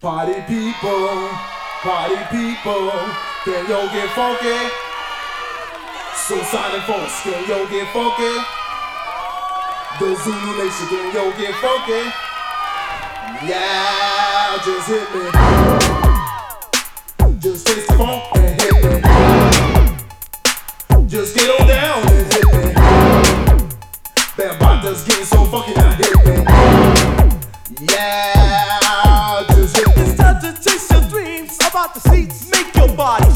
Party people, party people, can yo get funky? Soulsonic Force, can yo get funky? The Zulu Nation, can yo get funky? Yeah, just hit me. Just taste the funk and hit me. Just get on down and hit me. That bot that's getting so funky, now hit me. Yeah. make your body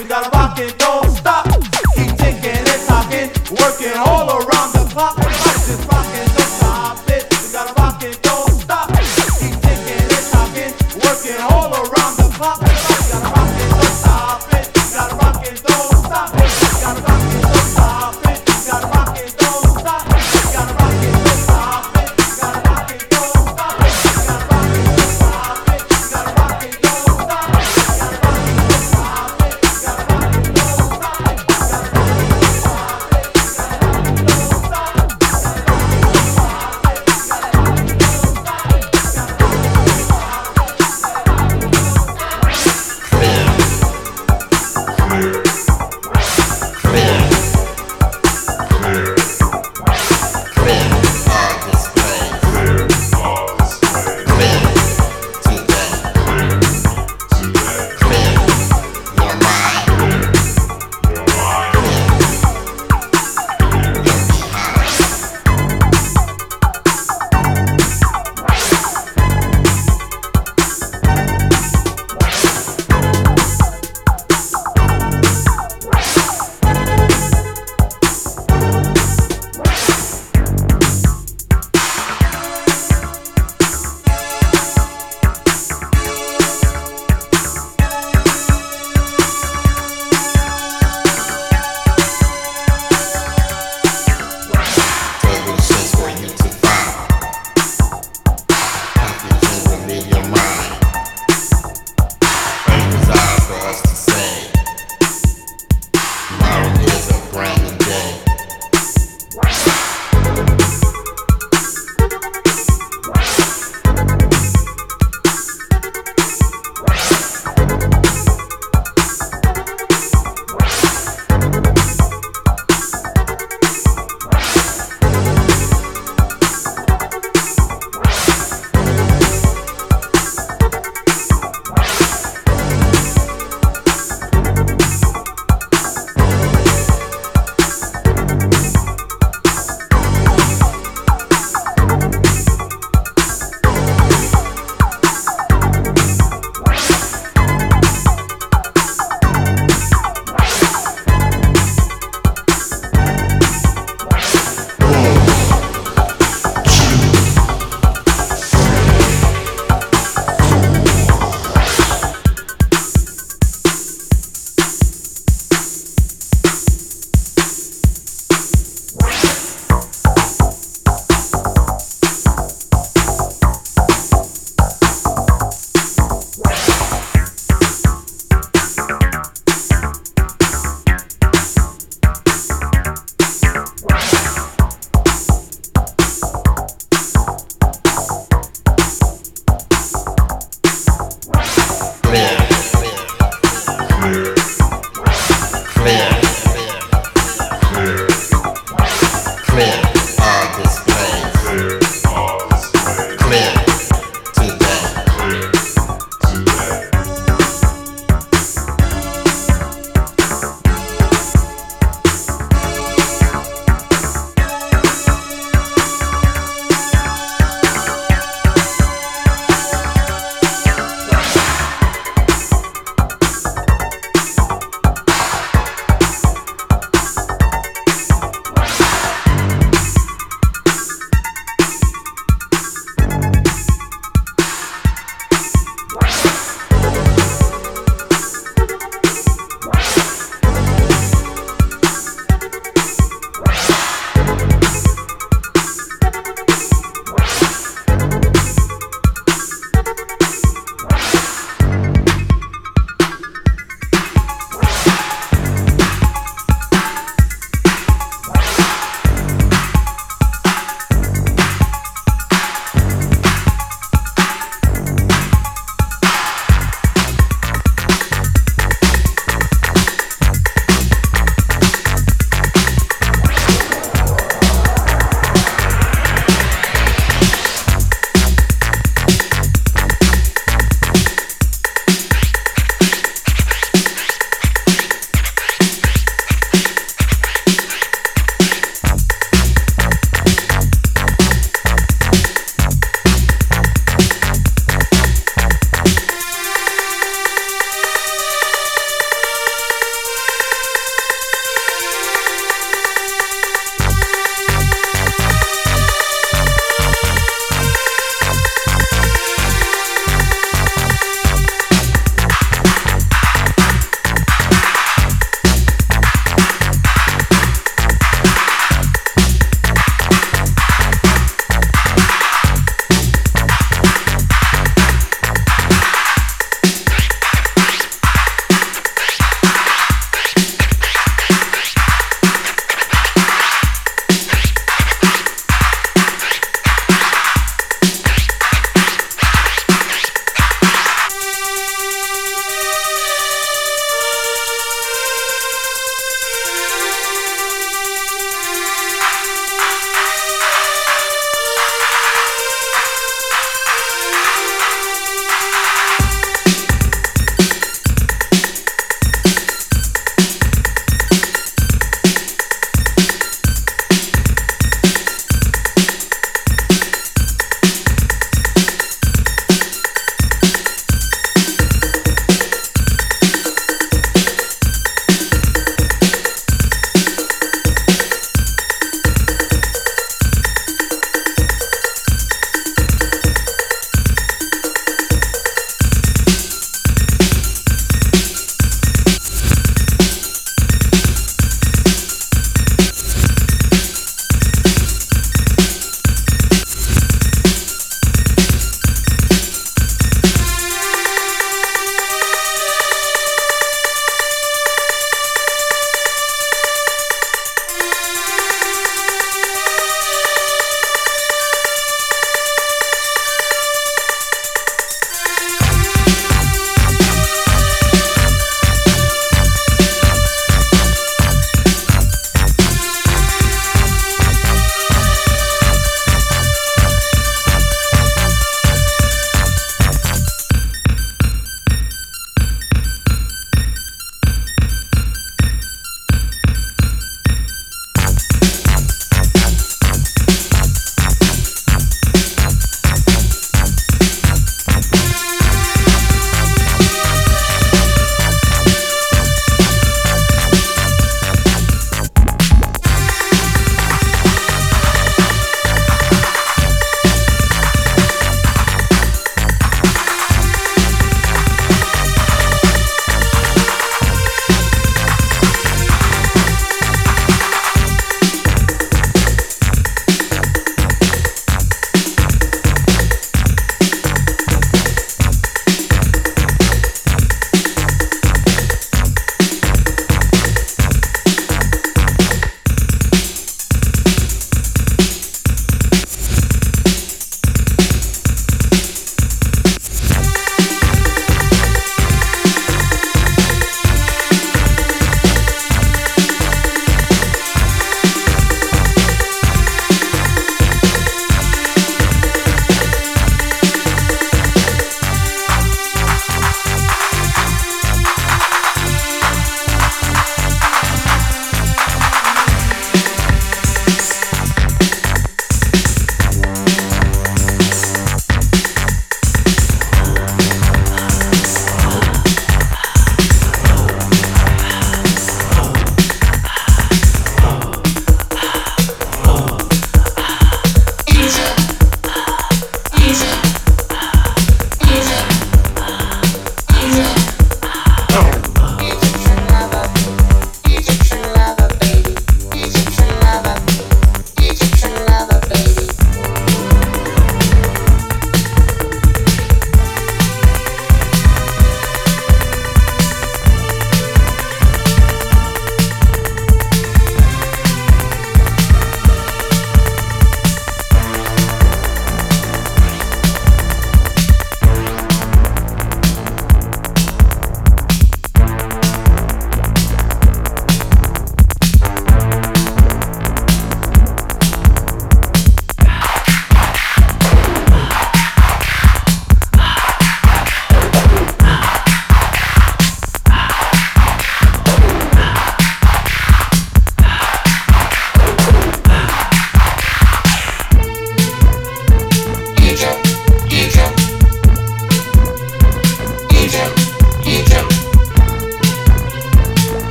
We gotta rock it, don't stop. Keep taking and talking, working all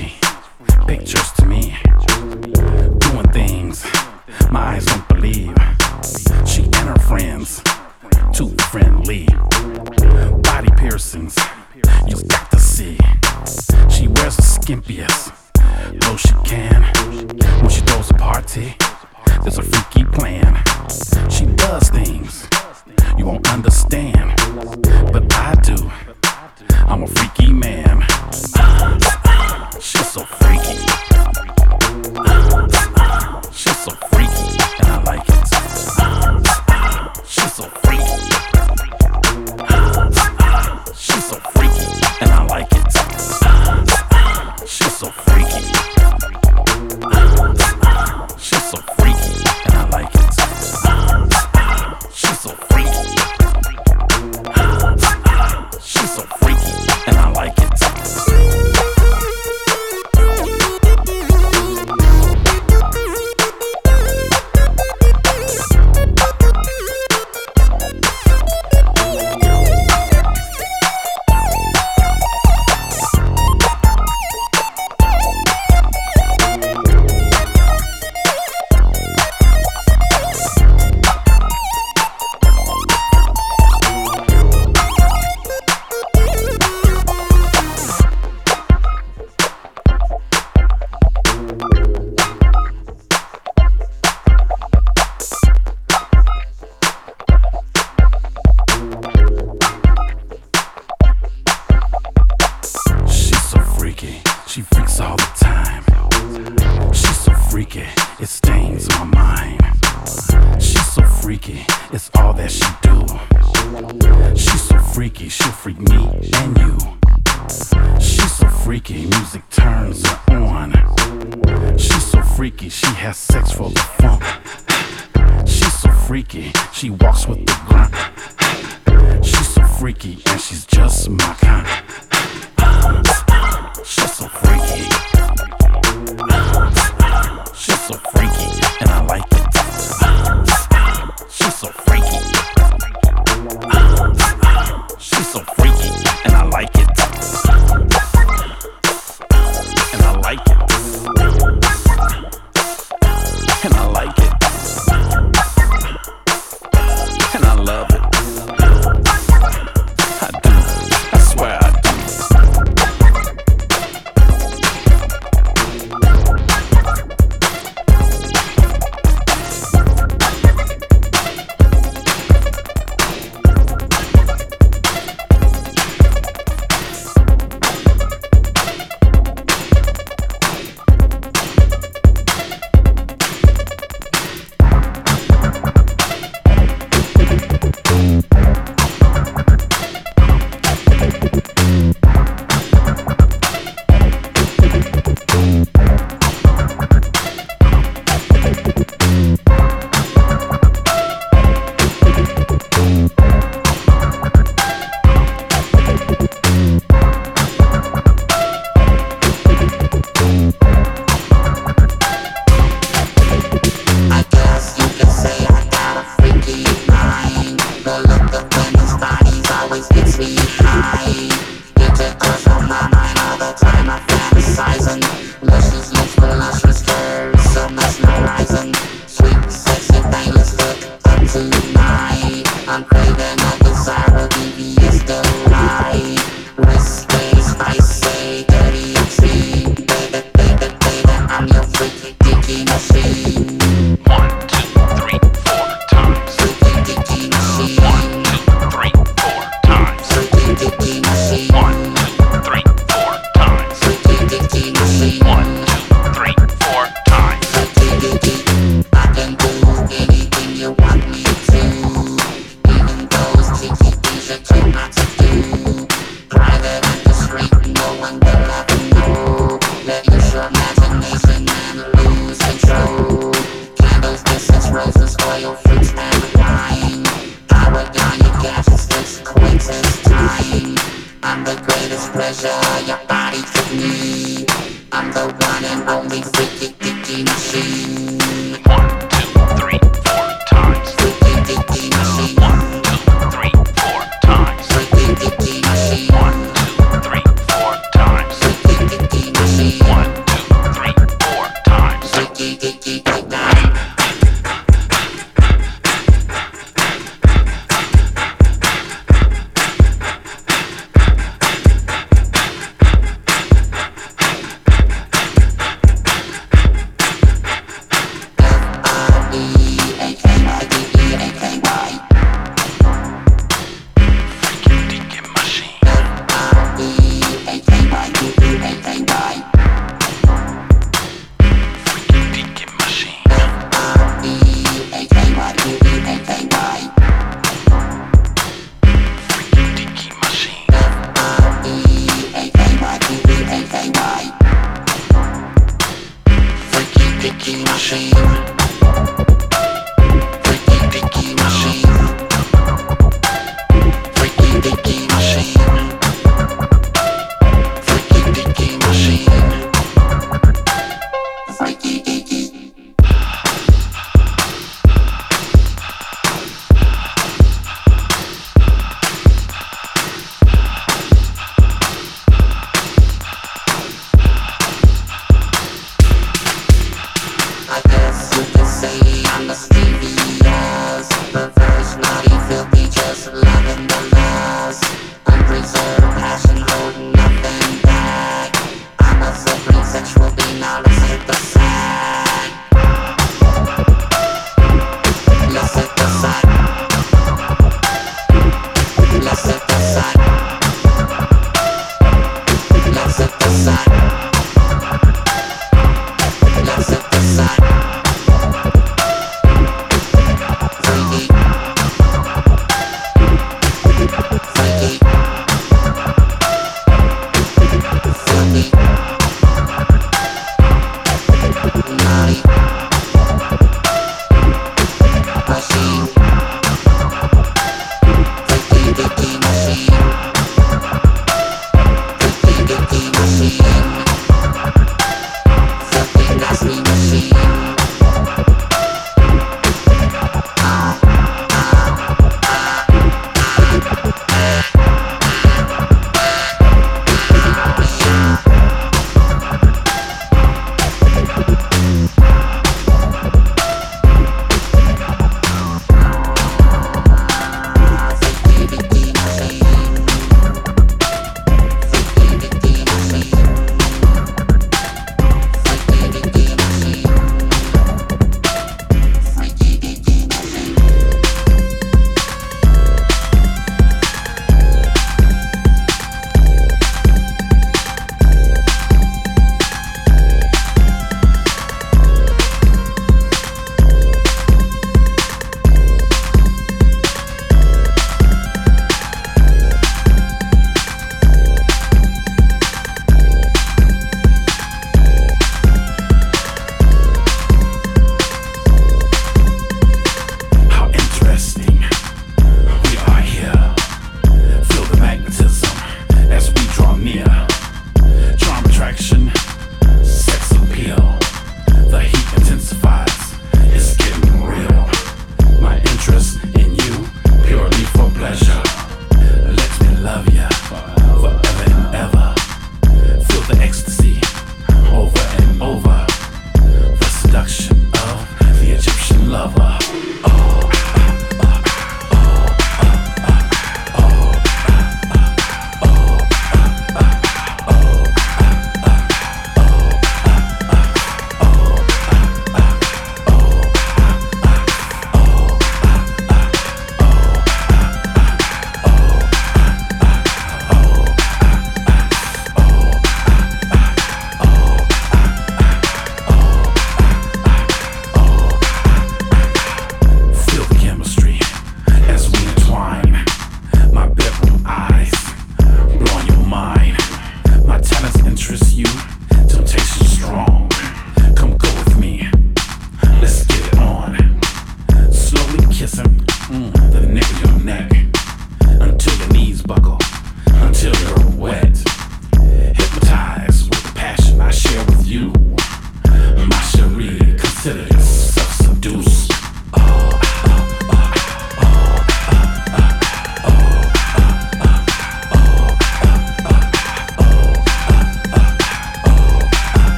and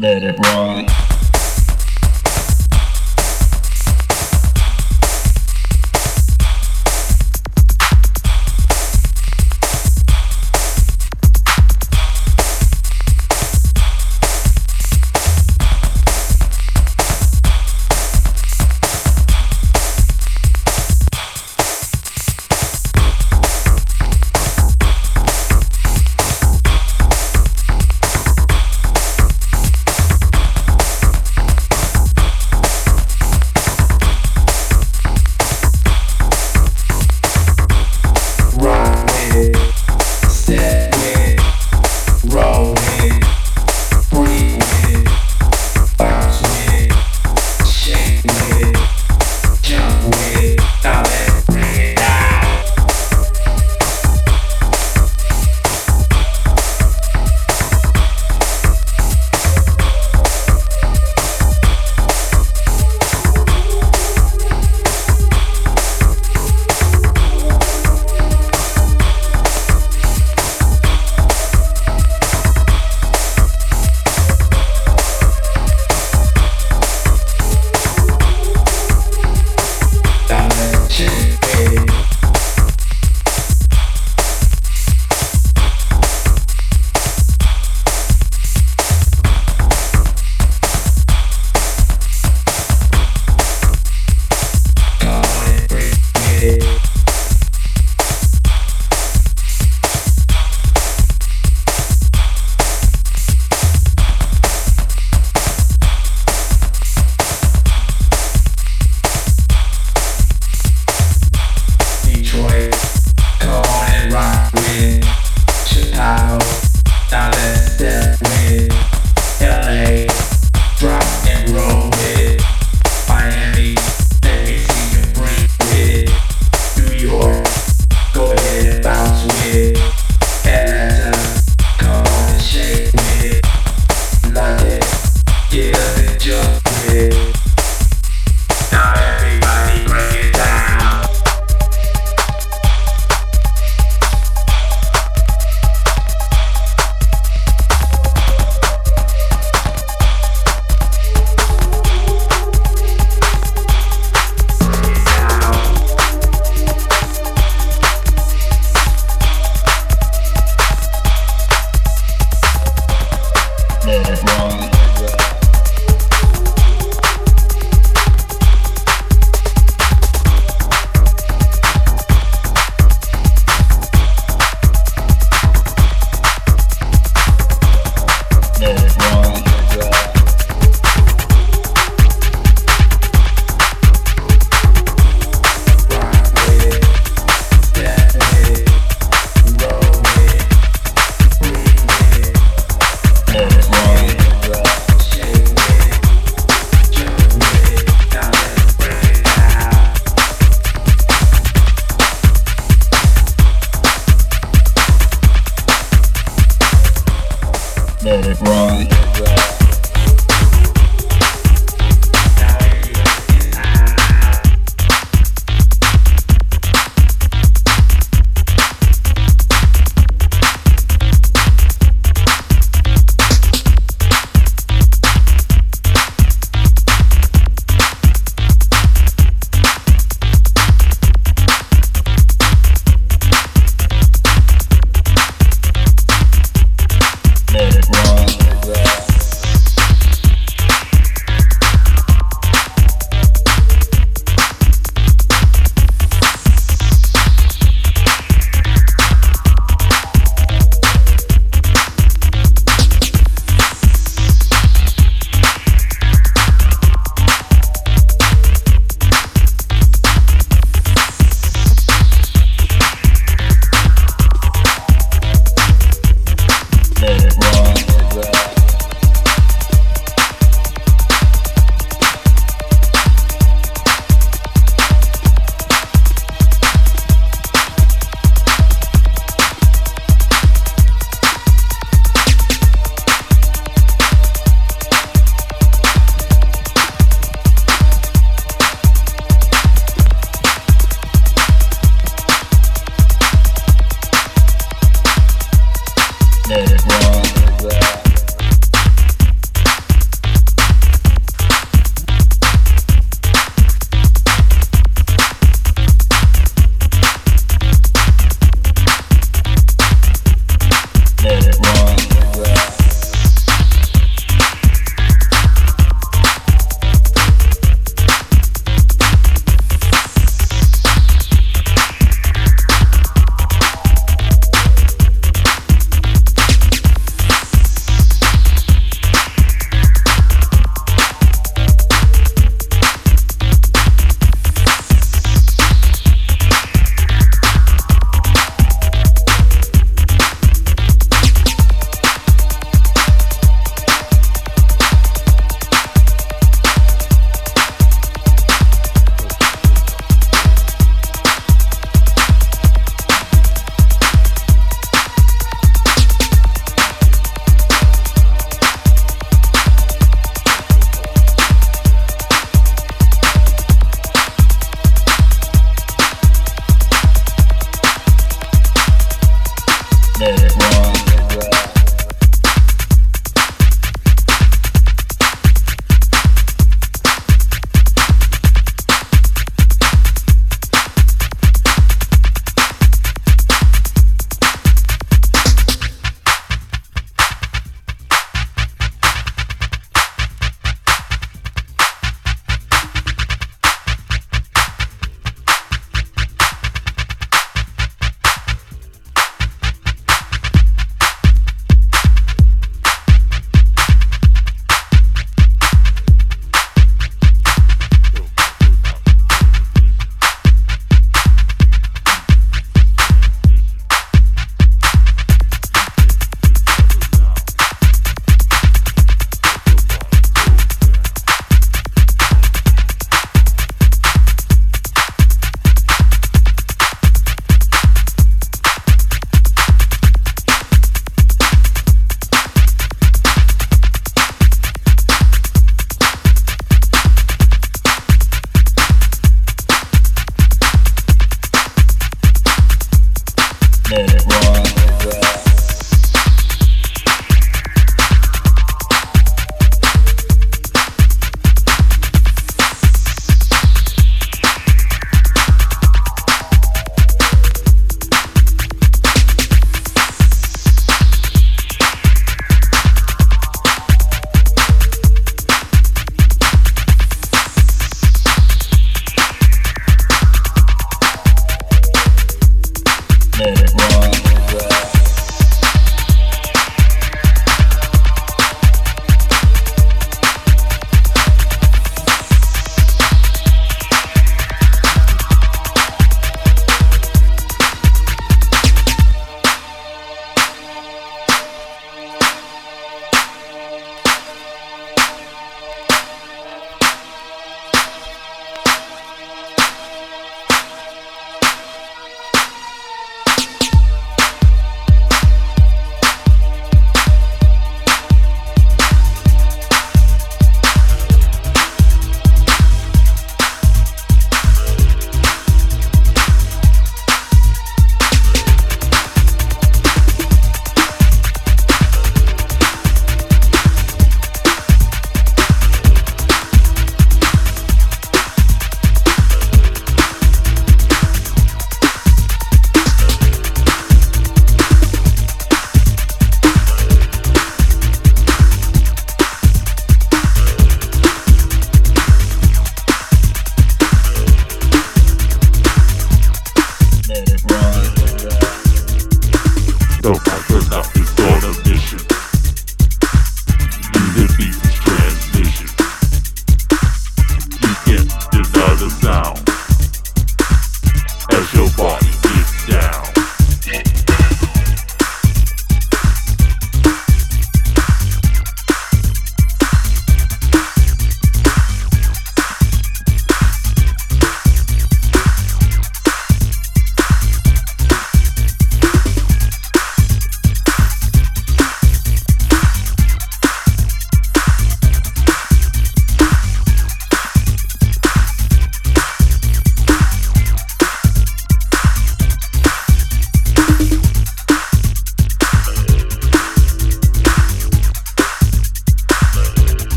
Let it roll.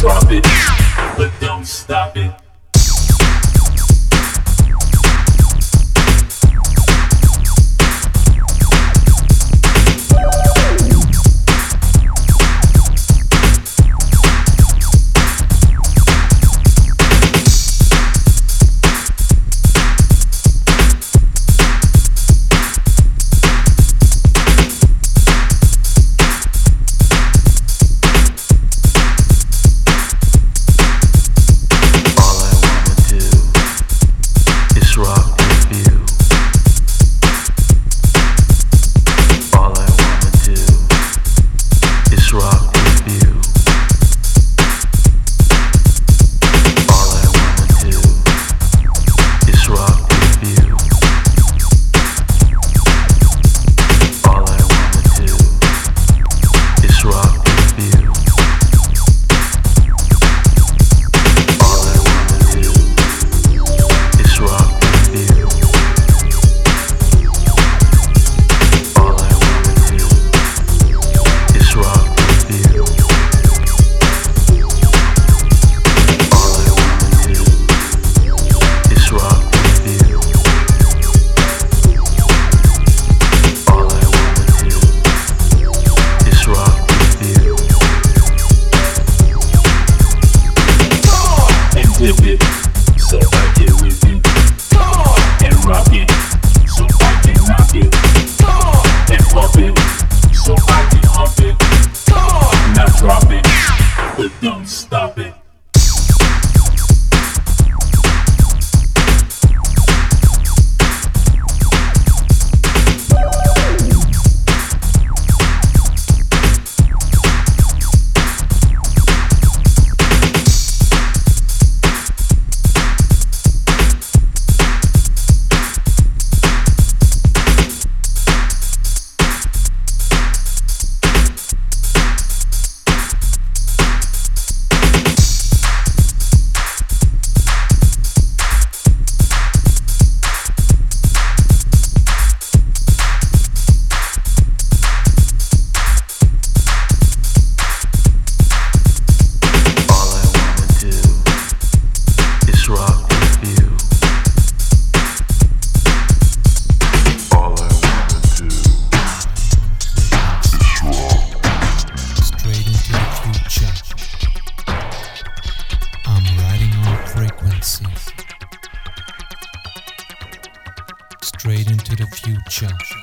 drop it, but don't stop it. straight into the future.